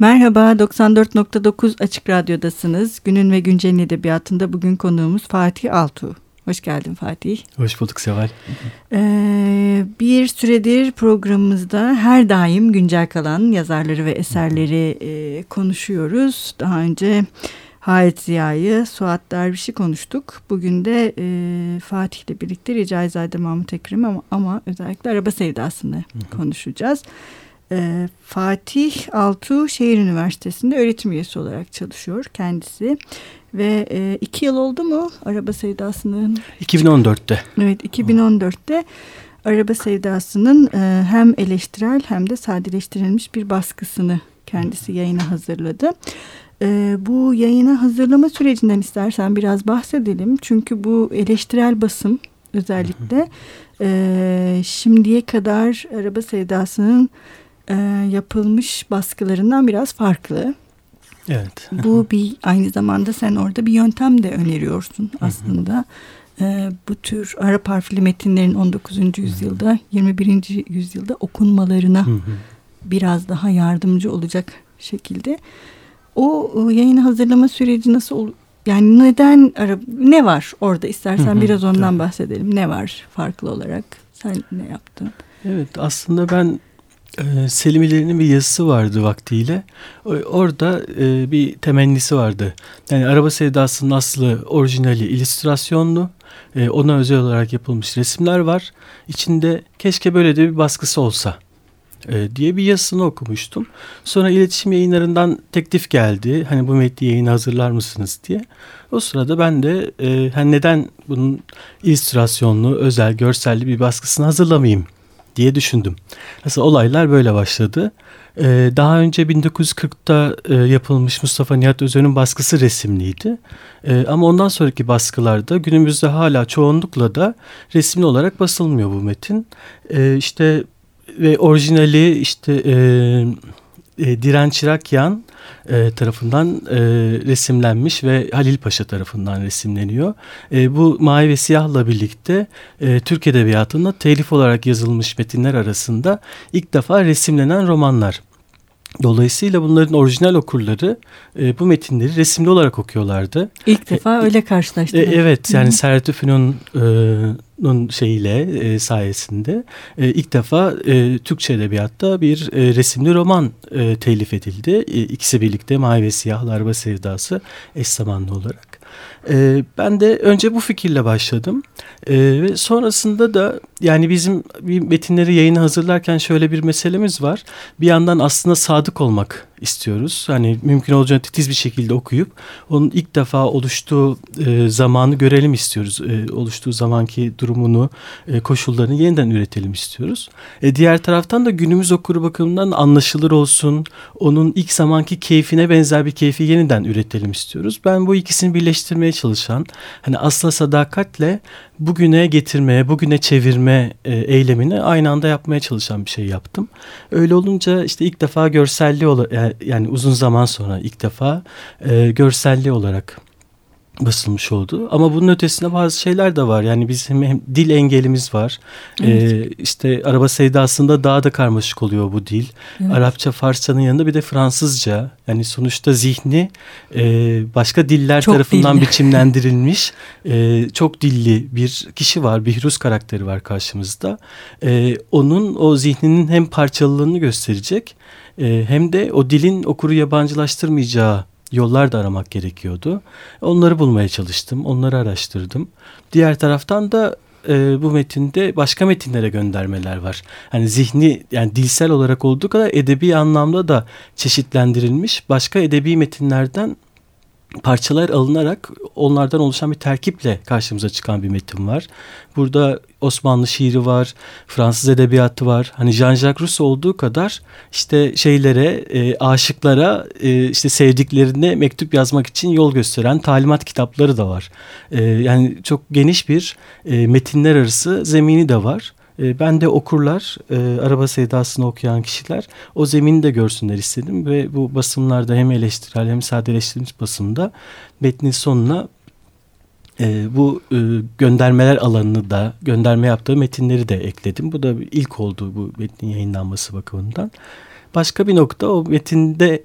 Merhaba, 94.9 Açık Radyo'dasınız. Günün ve Güncel'in edebiyatında bugün konuğumuz Fatih Altuğ. Hoş geldin Fatih. Hoş bulduk Seval. Ee, bir süredir programımızda her daim güncel kalan yazarları ve eserleri e, konuşuyoruz. Daha önce Halit Ziya'yı, Suat Derviş'i konuştuk. Bugün de e, Fatih ile birlikte Ricaizade Mahmut Ekrem ama, ama özellikle araba sevdasını hı hı. Konuşacağız. E, Fatih Altuğ Şehir Üniversitesi'nde öğretim üyesi olarak çalışıyor kendisi. Ve e, iki yıl oldu mu Araba Sevdası'nın? 2014'te. Evet 2014'te Araba Sevdası'nın e, hem eleştirel hem de sadeleştirilmiş bir baskısını kendisi yayına hazırladı. E, bu yayına hazırlama sürecinden istersen biraz bahsedelim. Çünkü bu eleştirel basım özellikle e, şimdiye kadar Araba Sevdası'nın e, yapılmış baskılarından biraz farklı. Evet. Bu bir aynı zamanda sen orada bir yöntem de öneriyorsun aslında. Ee, bu tür Arap harfli metinlerin 19. yüzyılda 21. yüzyılda okunmalarına biraz daha yardımcı olacak şekilde. O, yayını hazırlama süreci nasıl yani neden Arap ne var orada istersen biraz ondan bahsedelim. Ne var farklı olarak? Sen ne yaptın? Evet aslında ben ee, Selim bir yazısı vardı vaktiyle. Orada e, bir temennisi vardı. Yani araba sevdasının aslı orijinali illüstrasyonlu. E, ona özel olarak yapılmış resimler var. İçinde keşke böyle de bir baskısı olsa e, diye bir yazısını okumuştum. Sonra iletişim yayınlarından teklif geldi. Hani bu metni yayını hazırlar mısınız diye. O sırada ben de hani neden bunun illüstrasyonlu, özel, görselli bir baskısını hazırlamayayım diye düşündüm. Mesela olaylar böyle başladı. Ee, daha önce 1940'ta e, yapılmış Mustafa Nihat Özön'ün baskısı resimliydi. Ee, ama ondan sonraki baskılarda günümüzde hala çoğunlukla da resimli olarak basılmıyor bu metin. Ee, işte ve orijinali işte e, e, Diren Çırakyan e, tarafından e, resimlenmiş ve Halil Paşa tarafından resimleniyor. E, bu Mavi ve Siyah'la birlikte e, Türk Edebiyatı'nda telif olarak yazılmış metinler arasında ilk defa resimlenen romanlar. Dolayısıyla bunların orijinal okurları e, bu metinleri resimli olarak okuyorlardı. İlk defa e, öyle karşılaştılar. E, evet yani Serhat Üfün'ün e, şeyiyle e, sayesinde e, ilk defa e, Türkçe edebiyatta bir e, resimli roman e, telif edildi. E, ikisi birlikte Mavi ve Siyah Larva Sevdası eş zamanlı olarak. E, ben de önce bu fikirle başladım e, ve sonrasında da yani bizim bir metinleri yayına hazırlarken şöyle bir meselemiz var. Bir yandan aslında sadık olmak istiyoruz. Hani mümkün olacağını titiz bir şekilde okuyup onun ilk defa oluştuğu e, zamanı görelim istiyoruz. E, oluştuğu zamanki durumunu, e, koşullarını yeniden üretelim istiyoruz. E, diğer taraftan da günümüz okuru bakımından anlaşılır olsun. Onun ilk zamanki keyfine benzer bir keyfi yeniden üretelim istiyoruz. Ben bu ikisini birleştirmeye çalışan, hani asla sadakatle bugüne getirmeye, bugüne çevirme e, eylemini aynı anda yapmaya çalışan bir şey yaptım. Öyle olunca işte ilk defa görselli olarak yani uzun zaman sonra ilk defa e, görselli olarak basılmış oldu. Ama bunun ötesinde bazı şeyler de var. Yani bizim hem dil engelimiz var. Evet. Ee, işte araba sevdasında daha da karmaşık oluyor bu dil. Evet. Arapça, Farsçanın yanında bir de Fransızca. Yani sonuçta zihni e, başka diller çok tarafından dilli. biçimlendirilmiş e, çok dilli bir kişi var. Bir Rus karakteri var karşımızda. E, onun o zihninin hem parçalılığını gösterecek e, hem de o dilin okuru yabancılaştırmayacağı yollar da aramak gerekiyordu. Onları bulmaya çalıştım, onları araştırdım. Diğer taraftan da e, bu metinde başka metinlere göndermeler var. Hani zihni yani dilsel olarak olduğu kadar edebi anlamda da çeşitlendirilmiş başka edebi metinlerden parçalar alınarak onlardan oluşan bir terkiple karşımıza çıkan bir metin var. Burada Osmanlı şiiri var, Fransız edebiyatı var. Hani Jean-Jacques Rousseau olduğu kadar işte şeylere, e, aşıklara e, işte sevdiklerine mektup yazmak için yol gösteren talimat kitapları da var. E, yani çok geniş bir e, metinler arası zemini de var. E, ben de okurlar, e, araba sevdasını okuyan kişiler o zemini de görsünler istedim ve bu basımlarda hem eleştirel hem sadeleştirilmiş basımda metnin sonuna e, bu e, göndermeler alanını da gönderme yaptığı metinleri de ekledim. Bu da ilk oldu bu metnin yayınlanması bakımından. Başka bir nokta o metinde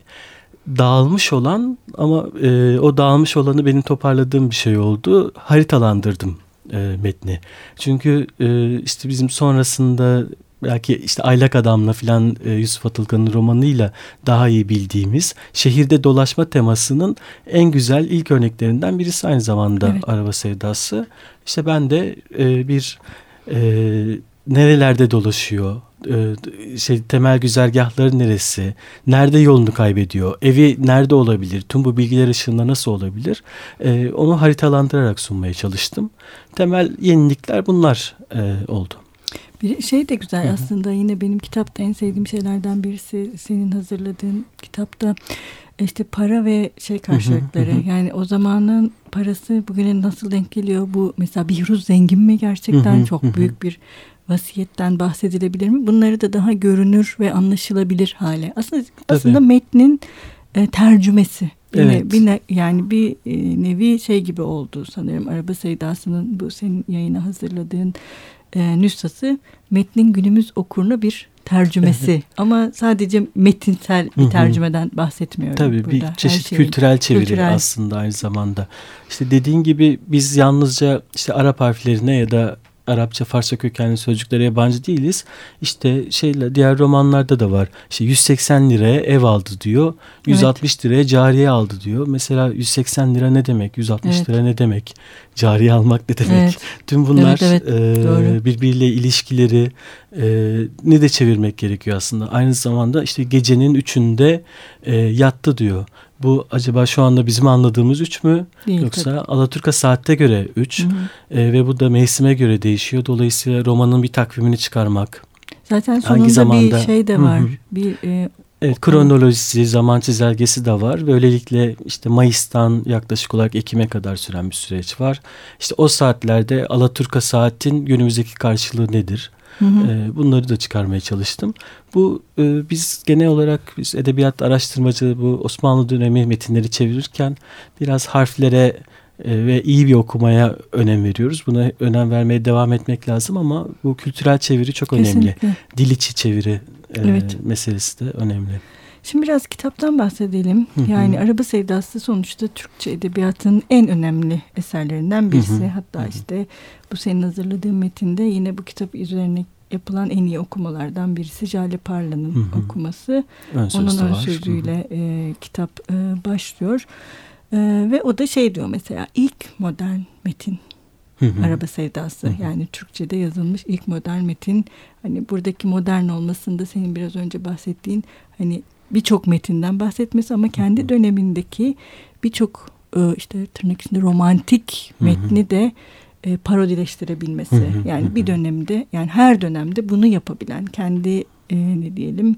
dağılmış olan ama e, o dağılmış olanı benim toparladığım bir şey oldu. Haritalandırdım e, metni. Çünkü e, işte bizim sonrasında belki işte Aylak Adam'la filan e, Yusuf Atılgan'ın romanıyla daha iyi bildiğimiz şehirde dolaşma temasının en güzel ilk örneklerinden birisi aynı zamanda evet. Araba Sevdası. İşte ben de e, bir e, nerelerde dolaşıyor, e, şey temel güzergahları neresi, nerede yolunu kaybediyor, evi nerede olabilir, tüm bu bilgiler ışığında nasıl olabilir, e, onu haritalandırarak sunmaya çalıştım. Temel yenilikler bunlar e, oldu. Bir şey de güzel Hı-hı. aslında. Yine benim kitapta en sevdiğim şeylerden birisi senin hazırladığın kitapta işte para ve şey karşılıkları hı hı hı. yani o zamanın parası bugüne nasıl denk geliyor? Bu mesela Bihruz zengin mi gerçekten? Çok büyük bir vasiyetten bahsedilebilir mi? Bunları da daha görünür ve anlaşılabilir hale. Aslında Tabii. aslında metnin e, tercümesi. Evet. bir ne, yani bir e, nevi şey gibi oldu sanırım. Araba Seydası'nın bu senin yayına hazırladığın e, nüshası metnin günümüz okuruna bir tercümesi. Ama sadece metinsel bir tercümeden bahsetmiyorum. Tabii burada. bir çeşit şeyin, kültürel çeviri kültürel. aslında aynı zamanda. İşte dediğin gibi biz yalnızca işte Arap harflerine ya da Arapça, Farsça kökenli sözcüklere yabancı değiliz. İşte şeyle diğer romanlarda da var. İşte 180 liraya ev aldı diyor. 160 evet. liraya cariye aldı diyor. Mesela 180 lira ne demek? 160 evet. lira ne demek? Cariye almak ne demek? Evet. Tüm bunlar evet, evet. E, birbiriyle ilişkileri e, ne de çevirmek gerekiyor aslında. Aynı zamanda işte gecenin üçünde e, yattı diyor. Bu acaba şu anda bizim anladığımız üç mü? Değil, Yoksa tabii. Alaturka saatte göre üç e, ve bu da mevsime göre değişiyor. Dolayısıyla romanın bir takvimini çıkarmak. Zaten sonunda Hangi zamanda, bir şey de var. Hı hı. Bir e, Evet kronolojisi, zaman çizelgesi de var. Böylelikle işte Mayıs'tan yaklaşık olarak Ekim'e kadar süren bir süreç var. İşte o saatlerde Alaturka saatin günümüzdeki karşılığı nedir? Hı hı. E, bunları da çıkarmaya çalıştım. Bu e, biz genel olarak biz edebiyat araştırmacı bu Osmanlı dönemi metinleri çevirirken biraz harflere e, ve iyi bir okumaya önem veriyoruz. Buna önem vermeye devam etmek lazım ama bu kültürel çeviri çok önemli. Kesinlikle. Dil içi çeviri e, evet. meselesi de önemli. Şimdi biraz kitaptan bahsedelim. Hı hı. Yani Araba Sevdası sonuçta Türkçe edebiyatının en önemli eserlerinden birisi. Hı hı. Hatta hı hı. işte bu senin hazırladığın metinde yine bu kitap üzerine yapılan en iyi okumalardan birisi Jale Parla'nın okuması. Ön Onun ön sözüyle e, kitap e, başlıyor. E, ve o da şey diyor mesela ilk modern metin Hı hı. Araba Sevdası hı hı. yani Türkçe'de yazılmış ilk modern metin. Hani buradaki modern olmasında senin biraz önce bahsettiğin hani birçok metinden bahsetmesi ama kendi dönemindeki birçok e, işte tırnak içinde romantik metni de e, parodileştirebilmesi. Yani bir dönemde yani her dönemde bunu yapabilen kendi e, ne diyelim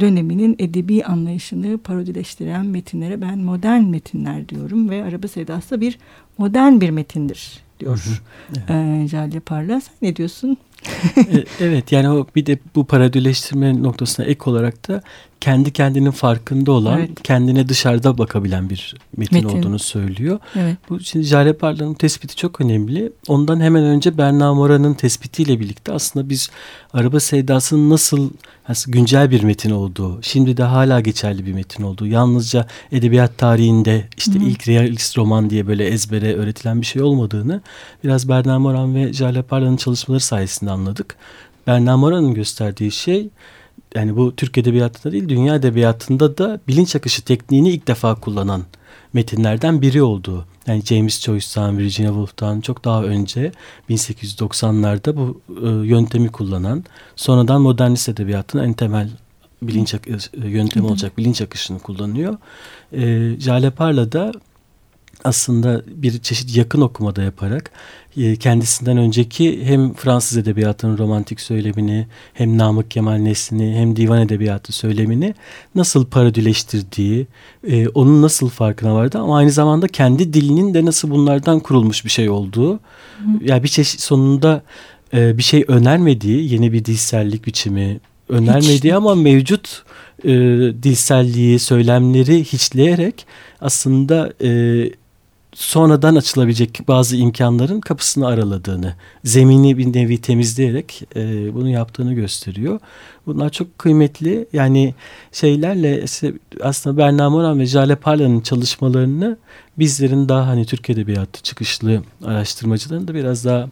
döneminin edebi anlayışını parodileştiren metinlere ben modern metinler diyorum ve Araba Sevdası bir modern bir metindir diyor evet. Jale Parla. Sen ne diyorsun? E, evet yani o bir de bu paradüleştirme noktasına ek olarak da kendi kendinin farkında olan, evet. kendine dışarıda bakabilen bir metin, metin. olduğunu söylüyor. Evet. Bu şimdi Jale Parla'nın tespiti çok önemli. Ondan hemen önce Berna Mora'nın tespitiyle birlikte aslında biz araba sevdasının nasıl, nasıl güncel bir metin olduğu, şimdi de hala geçerli bir metin olduğu, yalnızca edebiyat tarihinde işte Hı-hı. ilk realist roman diye böyle ezbere öğretilen bir şey olmadığını biraz Berna Moran ve Jale Parla'nın çalışmaları sayesinde anladık. Berna Mora'nın gösterdiği şey yani bu Türk edebiyatında değil dünya edebiyatında da bilinç akışı tekniğini ilk defa kullanan metinlerden biri oldu. Yani James Joyce'dan, Virginia Woolf'tan çok daha önce 1890'larda bu e, yöntemi kullanan, sonradan modernist edebiyatın en temel bilinç yöntemi olacak bilinç akışını kullanıyor. E, Jale Parla da aslında bir çeşit yakın okumada yaparak e, kendisinden önceki hem Fransız edebiyatının romantik söylemini hem Namık Kemal Nesli'ni hem divan edebiyatı söylemini nasıl parodileştirdiği, e, onun nasıl farkına vardı ama aynı zamanda kendi dilinin de nasıl bunlardan kurulmuş bir şey olduğu. Hı. Yani bir çeşit sonunda e, bir şey önermediği yeni bir dilsellik biçimi önermediği Hiç. ama mevcut dilselliği, söylemleri hiçleyerek aslında sonradan açılabilecek bazı imkanların kapısını araladığını, zemini bir nevi temizleyerek e, bunu yaptığını gösteriyor. Bunlar çok kıymetli. Yani şeylerle aslında Berna Moran ve Jale Parla'nın çalışmalarını bizlerin daha hani Türk Edebiyatı çıkışlı araştırmacıların da biraz daha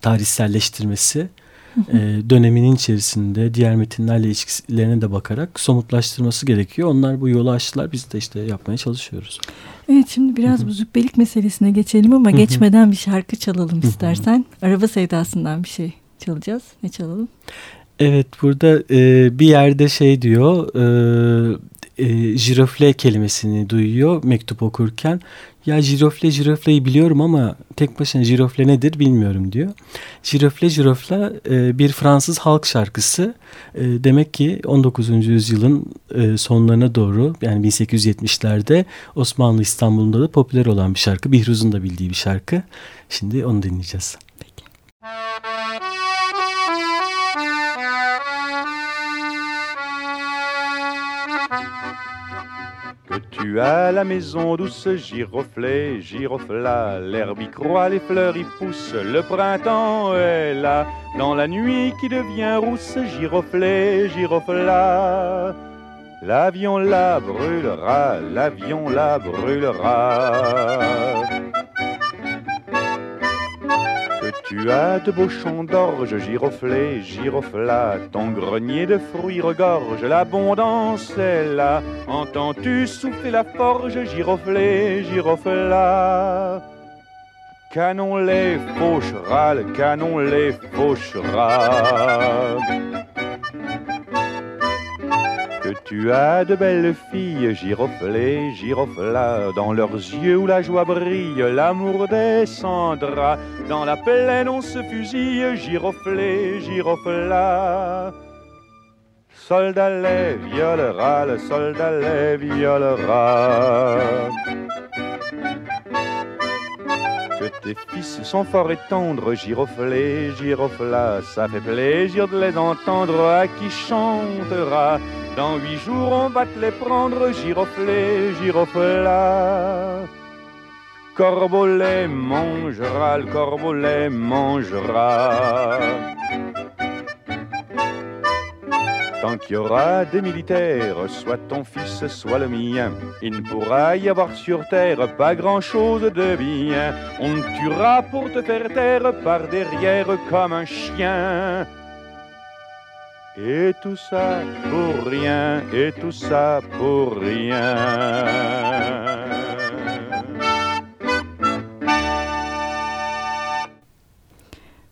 tarihselleştirmesi e, döneminin içerisinde diğer metinlerle ilişkilerine de bakarak somutlaştırması gerekiyor. Onlar bu yolu açtılar. Biz de işte yapmaya çalışıyoruz. Evet şimdi biraz bu zübbelik meselesine geçelim ama geçmeden bir şarkı çalalım istersen. Araba sevdasından bir şey çalacağız. Ne çalalım? Evet burada e, bir yerde şey diyor e, e, jirofle kelimesini duyuyor mektup okurken. Ya jirofle jirofleyi biliyorum ama tek başına jirofle nedir bilmiyorum diyor. Jirofle jirofla e, bir Fransız halk şarkısı. E, demek ki 19. yüzyılın e, sonlarına doğru yani 1870'lerde Osmanlı İstanbul'unda da popüler olan bir şarkı. Bihruz'un da bildiği bir şarkı. Şimdi onu dinleyeceğiz. Peki. Tu as la maison douce, giroflée, girofla, l'herbe y croît, les fleurs y poussent, le printemps est là, dans la nuit qui devient rousse, giroflée, girofla. L'avion la brûlera, l'avion la brûlera. Tu as de beaux champs d'orge, giroflé, girofla, ton grenier de fruits regorge, l'abondance est là. Entends-tu souffler la forge, giroflé, girofla Canon les fauchera, le canon les fauchera. Tu as de belles filles, giroflées, girofla, dans leurs yeux où la joie brille, l'amour descendra. Dans la plaine on se fusille, giroflé, girofla. Soldat les violera, le soldat les violera. Que tes fils sont forts et tendres, giroflés, girofla, ça fait plaisir de les entendre, à qui chantera dans huit jours, on va te les prendre, giroflé, girofla. Corbeau les mangera, le corbeau les mangera. Tant qu'il y aura des militaires, soit ton fils, soit le mien, il ne pourra y avoir sur terre pas grand-chose de bien. On tuera pour te faire taire par derrière comme un chien. Et tout ça pour rien, et tout ça pour rien.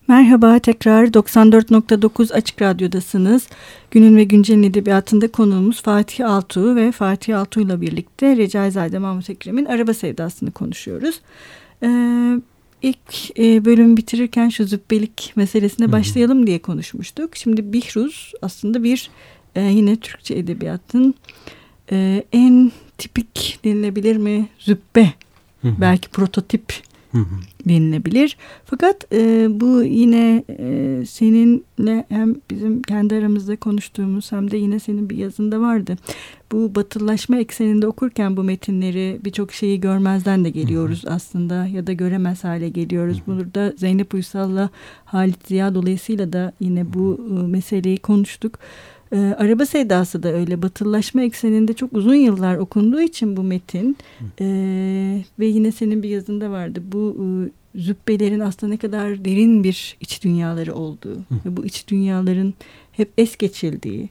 Merhaba tekrar 94.9 Açık Radyo'dasınız. Günün ve Güncel'in edebiyatında konuğumuz Fatih Altuğ ve Fatih Altuğ ile birlikte Recaizade Mahmut Ekrem'in Araba Sevdası'nı konuşuyoruz. Ee, ilk e, bölümü bitirirken şu zübbelik meselesine başlayalım diye konuşmuştuk. Şimdi Bihruz aslında bir e, yine Türkçe edebiyatın e, en tipik denilebilir mi Hı-hı. belki prototip denilebilir. Fakat e, bu yine e, seninle hem bizim kendi aramızda konuştuğumuz hem de yine senin bir yazında vardı. Bu batılılaşma ekseninde okurken bu metinleri birçok şeyi görmezden de geliyoruz hı hı. aslında ya da göremez hale geliyoruz. Hı hı. Burada Zeynep Uysal'la Halit Ziya dolayısıyla da yine bu e, meseleyi konuştuk. E, Araba Sevdası da öyle batılılaşma ekseninde çok uzun yıllar okunduğu için bu metin e, ve yine senin bir yazında vardı. Bu e, zübbelerin aslında ne kadar derin bir iç dünyaları olduğu Hı. ve bu iç dünyaların hep es geçildiği,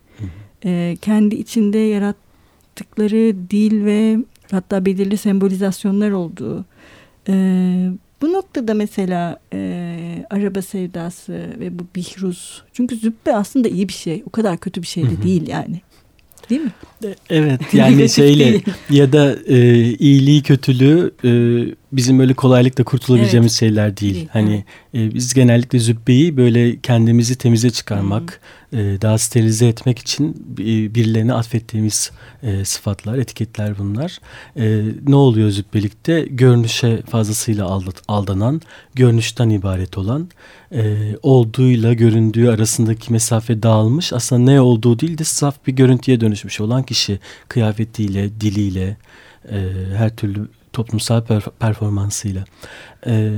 e, kendi içinde yarattıkları dil ve hatta belirli sembolizasyonlar olduğu, e, bu noktada mesela e, araba sevdası ve bu bihruz. Çünkü züppe aslında iyi bir şey. O kadar kötü bir şey de değil yani. Değil mi? Evet yani şeyle ya da e, iyiliği kötülüğü e, bizim öyle kolaylıkla kurtulabileceğimiz evet. şeyler değil. değil hani e, biz genellikle zübbeyi böyle kendimizi temize çıkarmak, e, daha sterilize etmek için e, birilerine atfettiğimiz e, sıfatlar, etiketler bunlar. E, ne oluyor zübbelikte? Görünüşe fazlasıyla aldat, aldanan, görünüşten ibaret olan, e, olduğuyla göründüğü arasındaki mesafe dağılmış. Aslında ne olduğu değil de saf bir görüntüye dönüşmüş olan kişi kıyafetiyle, diliyle, e, her türlü toplumsal per- performansıyla. E,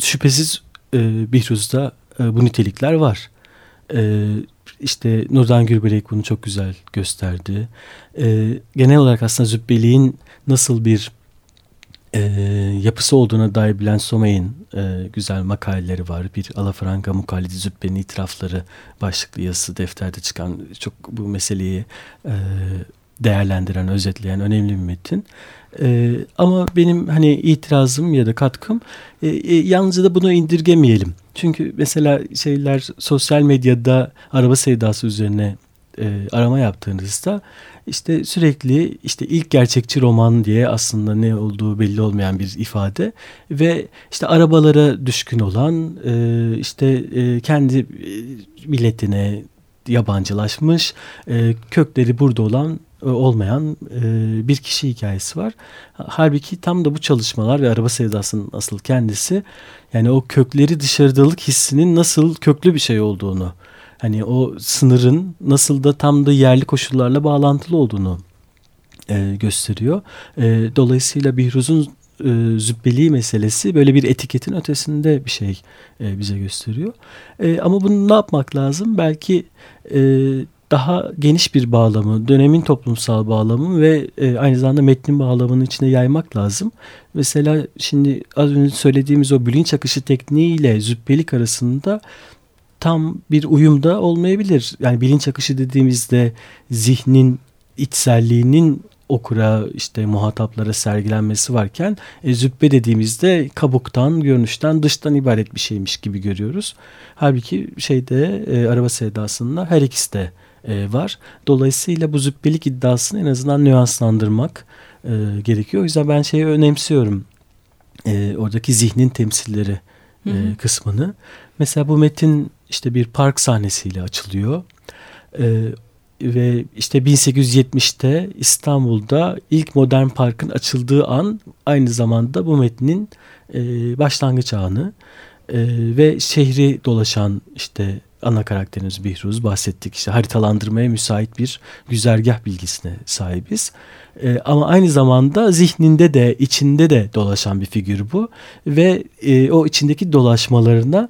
şüphesiz e, Bihruz'da e, bu nitelikler var. E, işte Nurdan Gürbelek bunu çok güzel gösterdi. E, genel olarak aslında Zübbeli'nin nasıl bir e, yapısı olduğuna dair Bülent Somay'ın e, güzel makaleleri var. Bir Alafranga Mukallidi Zübbe'nin itirafları başlıklı yazısı defterde çıkan çok bu meseleyi e, değerlendiren, özetleyen önemli bir metin. E, ama benim hani itirazım ya da katkım e, e, yalnızca da bunu indirgemeyelim. Çünkü mesela şeyler sosyal medyada araba sevdası üzerine e, arama yaptığınızda işte sürekli işte ilk gerçekçi roman diye aslında ne olduğu belli olmayan bir ifade ve işte arabalara düşkün olan e, işte e, kendi e, milletine yabancılaşmış e, kökleri burada olan olmayan e, bir kişi hikayesi var. Halbuki tam da bu çalışmalar ve araba sevdasının asıl kendisi yani o kökleri dışarıdalık hissinin nasıl köklü bir şey olduğunu hani o sınırın nasıl da tam da yerli koşullarla bağlantılı olduğunu e, gösteriyor. E, dolayısıyla Bihruz'un e, zübbeliği meselesi böyle bir etiketin ötesinde bir şey e, bize gösteriyor. E, ama bunu ne yapmak lazım? Belki e, daha geniş bir bağlamı, dönemin toplumsal bağlamı ve e, aynı zamanda metnin bağlamının içine yaymak lazım. Mesela şimdi az önce söylediğimiz o bilinç akışı tekniğiyle zübbelik arasında tam bir uyumda olmayabilir. Yani bilinç akışı dediğimizde zihnin içselliğinin okura işte muhataplara sergilenmesi varken e, züppe dediğimizde kabuktan, görünüşten, dıştan ibaret bir şeymiş gibi görüyoruz. Halbuki şeyde e, araba sevdasında her ikisi de e, var. Dolayısıyla bu züppelik iddiasını en azından nüanslandırmak e, gerekiyor. O yüzden ben şeyi önemsiyorum. E, oradaki zihnin temsilleri e, kısmını. Mesela bu metin işte bir park sahnesiyle açılıyor. E, ve işte 1870'te İstanbul'da ilk modern parkın açıldığı an aynı zamanda bu metnin e, başlangıç anı e, ve şehri dolaşan işte ana karakterimiz Bihruz bahsettik işte haritalandırmaya müsait bir güzergah bilgisine sahibiz. E, ama aynı zamanda zihninde de içinde de dolaşan bir figür bu ve e, o içindeki dolaşmalarına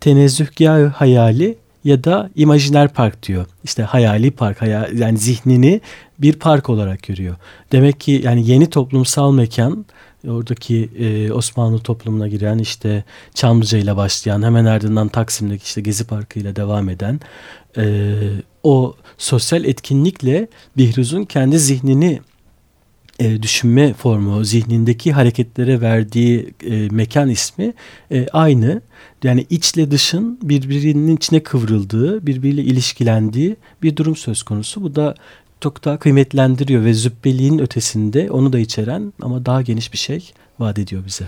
tenezzühgah hayali ya da imajiner park diyor. İşte hayali park, hayal, yani zihnini bir park olarak görüyor. Demek ki yani yeni toplumsal mekan oradaki e, Osmanlı toplumuna giren işte Çamlıca ile başlayan hemen ardından Taksim'deki işte Gezi Parkı ile devam eden e, o sosyal etkinlikle Bihruz'un kendi zihnini e, düşünme formu, zihnindeki hareketlere verdiği e, mekan ismi e, aynı. Yani içle dışın birbirinin içine kıvrıldığı, birbiriyle ilişkilendiği bir durum söz konusu. Bu da çok daha kıymetlendiriyor ve zübbeliğin ötesinde onu da içeren ama daha geniş bir şey vaat ediyor bize.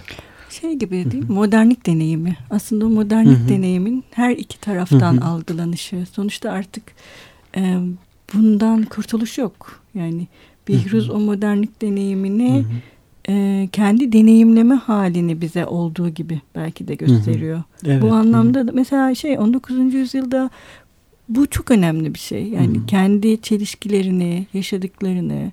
Şey gibi değil mi? Modernlik deneyimi. Aslında o modernlik Hı-hı. deneyimin her iki taraftan Hı-hı. algılanışı. Sonuçta artık e, bundan kurtuluş yok. Yani Bihruz o modernlik deneyimini e, kendi deneyimleme halini bize olduğu gibi belki de gösteriyor. Evet. Bu anlamda Hı-hı. mesela şey 19. yüzyılda bu çok önemli bir şey. Yani Hı-hı. kendi çelişkilerini, yaşadıklarını,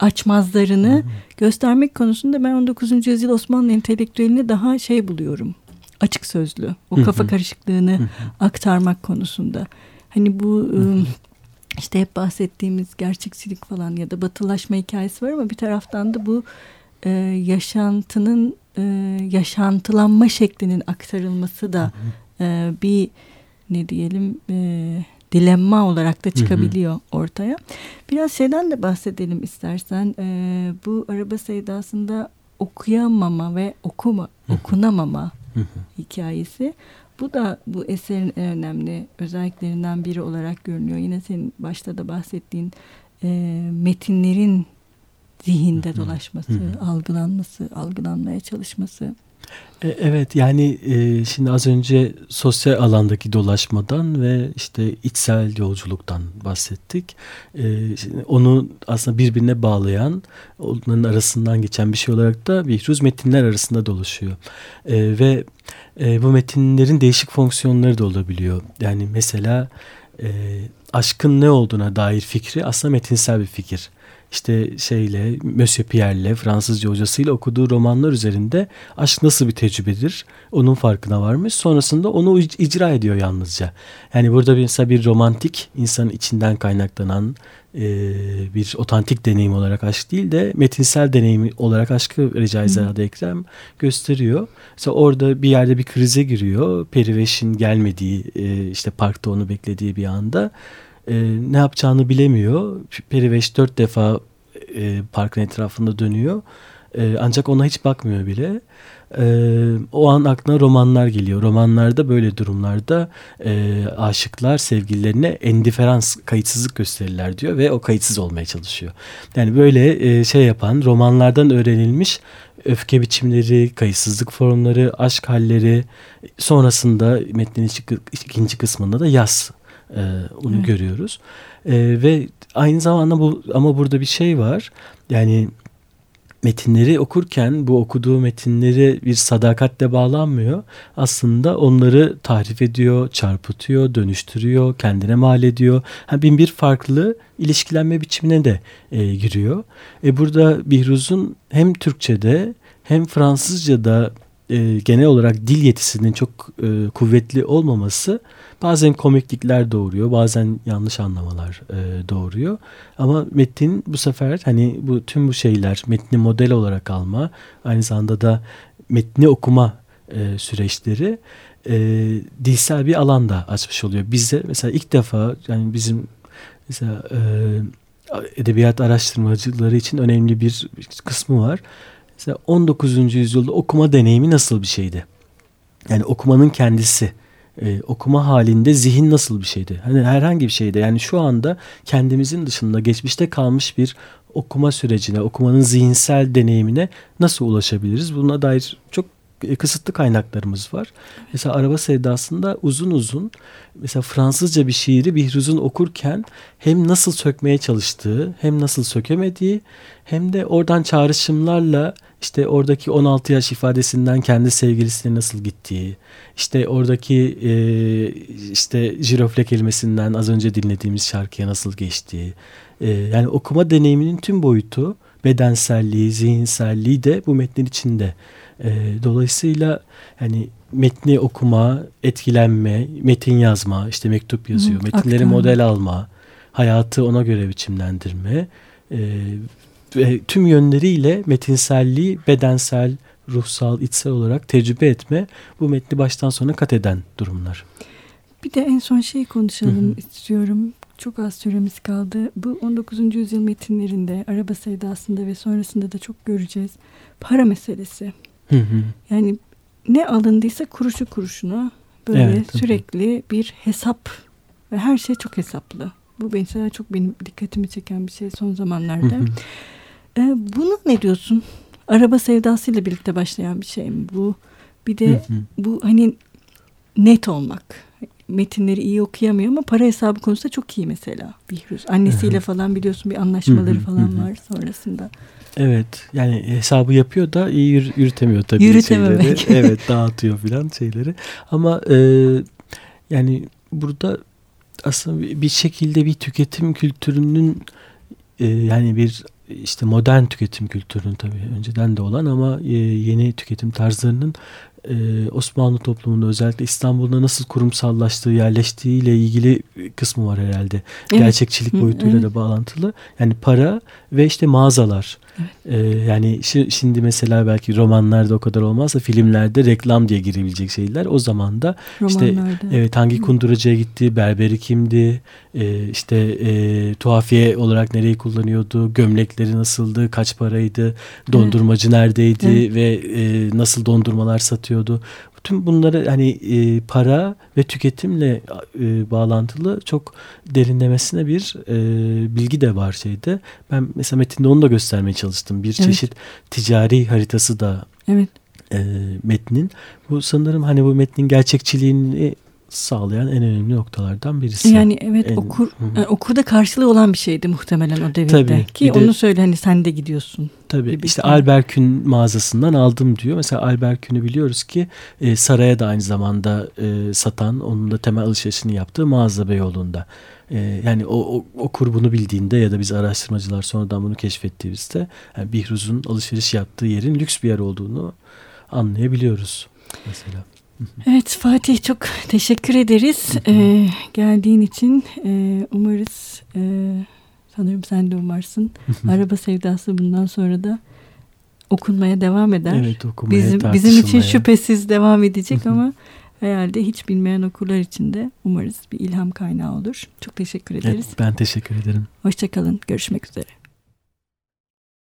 açmazlarını Hı-hı. göstermek konusunda ben 19. yüzyıl Osmanlı entelektüelini daha şey buluyorum. Açık sözlü. O Hı-hı. kafa karışıklığını Hı-hı. aktarmak konusunda. Hani bu Hı-hı işte hep bahsettiğimiz gerçekçilik falan ya da batılaşma hikayesi var ama bir taraftan da bu e, yaşantının e, yaşantılanma şeklinin aktarılması da e, bir ne diyelim e, dilemma olarak da çıkabiliyor ortaya. Biraz şeyden de bahsedelim istersen. E, bu araba sevdasında okuyamama ve okuma, okunamama hikayesi. Bu da bu eserin en önemli özelliklerinden biri olarak görünüyor. Yine senin başta da bahsettiğin e, metinlerin zihinde dolaşması, algılanması, algılanmaya çalışması. E, evet yani e, şimdi az önce sosyal alandaki dolaşmadan ve işte içsel yolculuktan bahsettik. E, onu aslında birbirine bağlayan, onların arasından geçen bir şey olarak da Bihruz metinler arasında dolaşıyor. Ve bu metinlerin değişik fonksiyonları da olabiliyor. Yani mesela aşkın ne olduğuna dair fikri aslında metinsel bir fikir. işte şeyle Monsieur Pierre'le Fransızca hocasıyla okuduğu romanlar üzerinde aşk nasıl bir tecrübedir onun farkına varmış. Sonrasında onu icra ediyor yalnızca. Yani burada mesela bir romantik insanın içinden kaynaklanan e, bir otantik deneyim olarak aşk değil de metinsel deneyim olarak aşkı Recaizade Ekrem gösteriyor. Mesela orada bir yerde bir krize giriyor. Periveş'in gelmediği e, işte parkta onu beklediği bir anda e, ne yapacağını bilemiyor. Periveş dört defa e, parkın etrafında dönüyor. E, ancak ona hiç bakmıyor bile. E, o an aklına romanlar geliyor. Romanlarda böyle durumlarda e, aşıklar sevgililerine endiferans, kayıtsızlık gösterirler diyor ve o kayıtsız olmaya çalışıyor. Yani böyle e, şey yapan romanlardan öğrenilmiş öfke biçimleri, kayıtsızlık formları, aşk halleri sonrasında metnin ikinci kısmında da yaz e, onu evet. görüyoruz. E, ve aynı zamanda bu ama burada bir şey var. Yani metinleri okurken bu okuduğu metinleri bir sadakatle bağlanmıyor. Aslında onları tahrif ediyor, çarpıtıyor, dönüştürüyor, kendine mal ediyor. Yani bin bir farklı ilişkilenme biçimine de e, giriyor. E burada Bihruz'un hem Türkçe'de hem Fransızca'da e, genel olarak dil yetisinin çok e, kuvvetli olmaması bazen komiklikler doğuruyor, bazen yanlış anlamalar e, doğuruyor. Ama metin bu sefer hani bu tüm bu şeyler metni model olarak alma, aynı zamanda da metni okuma e, süreçleri e, dilsel bir alanda açmış oluyor. Bizde mesela ilk defa yani bizim mesela e, edebiyat araştırmacıları için önemli bir kısmı var. Mesela 19. yüzyılda okuma deneyimi nasıl bir şeydi? Yani okumanın kendisi, e, okuma halinde zihin nasıl bir şeydi? Hani herhangi bir şeyde yani şu anda kendimizin dışında geçmişte kalmış bir okuma sürecine, okumanın zihinsel deneyimine nasıl ulaşabiliriz? Buna dair çok kısıtlı kaynaklarımız var. Mesela Araba Sevdası'nda uzun uzun mesela Fransızca bir şiiri Bihruz'un okurken hem nasıl sökmeye çalıştığı hem nasıl sökemediği hem de oradan çağrışımlarla işte oradaki 16 yaş ifadesinden kendi sevgilisine nasıl gittiği, işte oradaki e, işte jirofle kelimesinden az önce dinlediğimiz şarkıya nasıl geçtiği. E, yani okuma deneyiminin tüm boyutu, bedenselliği, zihinselliği de bu metnin içinde. E, dolayısıyla hani metni okuma, etkilenme, metin yazma, işte mektup yazıyor, Hı, metinleri aktarma. model alma, hayatı ona göre biçimlendirme e, ve tüm yönleriyle metinselliği bedensel, ruhsal, içsel olarak tecrübe etme bu metni baştan sona kat eden durumlar. Bir de en son şey konuşalım Hı-hı. istiyorum. Çok az süremiz kaldı. Bu 19. yüzyıl metinlerinde, araba sevdasında ve sonrasında da çok göreceğiz. Para meselesi. Hı hı. Yani ne alındıysa kuruşu kuruşuna böyle evet, sürekli bir hesap ve her şey çok hesaplı. Bu mesela çok benim dikkatimi çeken bir şey son zamanlarda. Hı hı. Ee, bunu ne diyorsun? Araba sevdasıyla birlikte başlayan bir şey mi bu? Bir de hı hı. bu hani net olmak. Metinleri iyi okuyamıyor ama para hesabı konusunda çok iyi mesela Bihruz. Annesiyle falan biliyorsun bir anlaşmaları falan var sonrasında. Evet yani hesabı yapıyor da iyi yürütemiyor tabii Yürütememek. şeyleri. Evet dağıtıyor filan şeyleri. Ama e, yani burada aslında bir şekilde bir tüketim kültürünün e, yani bir işte modern tüketim kültürünün tabii önceden de olan ama e, yeni tüketim tarzlarının e, Osmanlı toplumunda özellikle İstanbul'da nasıl kurumsallaştığı, yerleştiğiyle ilgili kısmı var herhalde. Evet. Gerçekçilik boyutuyla evet. da bağlantılı. Yani para ve işte mağazalar. Evet. Ee, yani şimdi mesela belki romanlarda o kadar olmazsa filmlerde reklam diye girebilecek şeyler. O zaman da işte evet hangi kunduracıya gitti, berberi kimdi, e, işte e, tuhafiye olarak nereyi kullanıyordu, gömlekleri nasıldı, kaç paraydı, dondurmacı evet. neredeydi evet. ve e, nasıl dondurmalar satıyordu tüm bunları hani e, para ve tüketimle e, bağlantılı çok derinlemesine bir e, bilgi de var şeyde. Ben mesela metinde onu da göstermeye çalıştım. Bir evet. çeşit ticari haritası da evet. e, metnin. Bu sanırım hani bu metnin gerçekçiliğini sağlayan en önemli noktalardan birisi. Yani evet en, okur yani okurda karşılığı olan bir şeydi muhtemelen o devirde. Tabii, Ki onu de, söyle hani sen de gidiyorsun. Tabii işte şey. Alberkün mağazasından aldım diyor. Mesela Alberkün'ü biliyoruz ki e, saraya da aynı zamanda e, satan onun da temel alışverişini yaptığı mağaza Beyoğlu'nda. e, yani o, o okur bunu bildiğinde ya da biz araştırmacılar sonradan bunu keşfettiğimizde yani Bihruz'un alışveriş yaptığı yerin lüks bir yer olduğunu anlayabiliyoruz mesela. Evet Fatih çok teşekkür ederiz ee, geldiğin için. Ee, umarız e, sanırım sen de umarsın. Araba sevdası bundan sonra da okunmaya devam eder. Evet okumaya bizim, bizim için şüphesiz devam edecek ama herhalde hiç bilmeyen okurlar için de umarız bir ilham kaynağı olur. Çok teşekkür ederiz. Evet, ben teşekkür ederim. Hoşçakalın. Görüşmek üzere.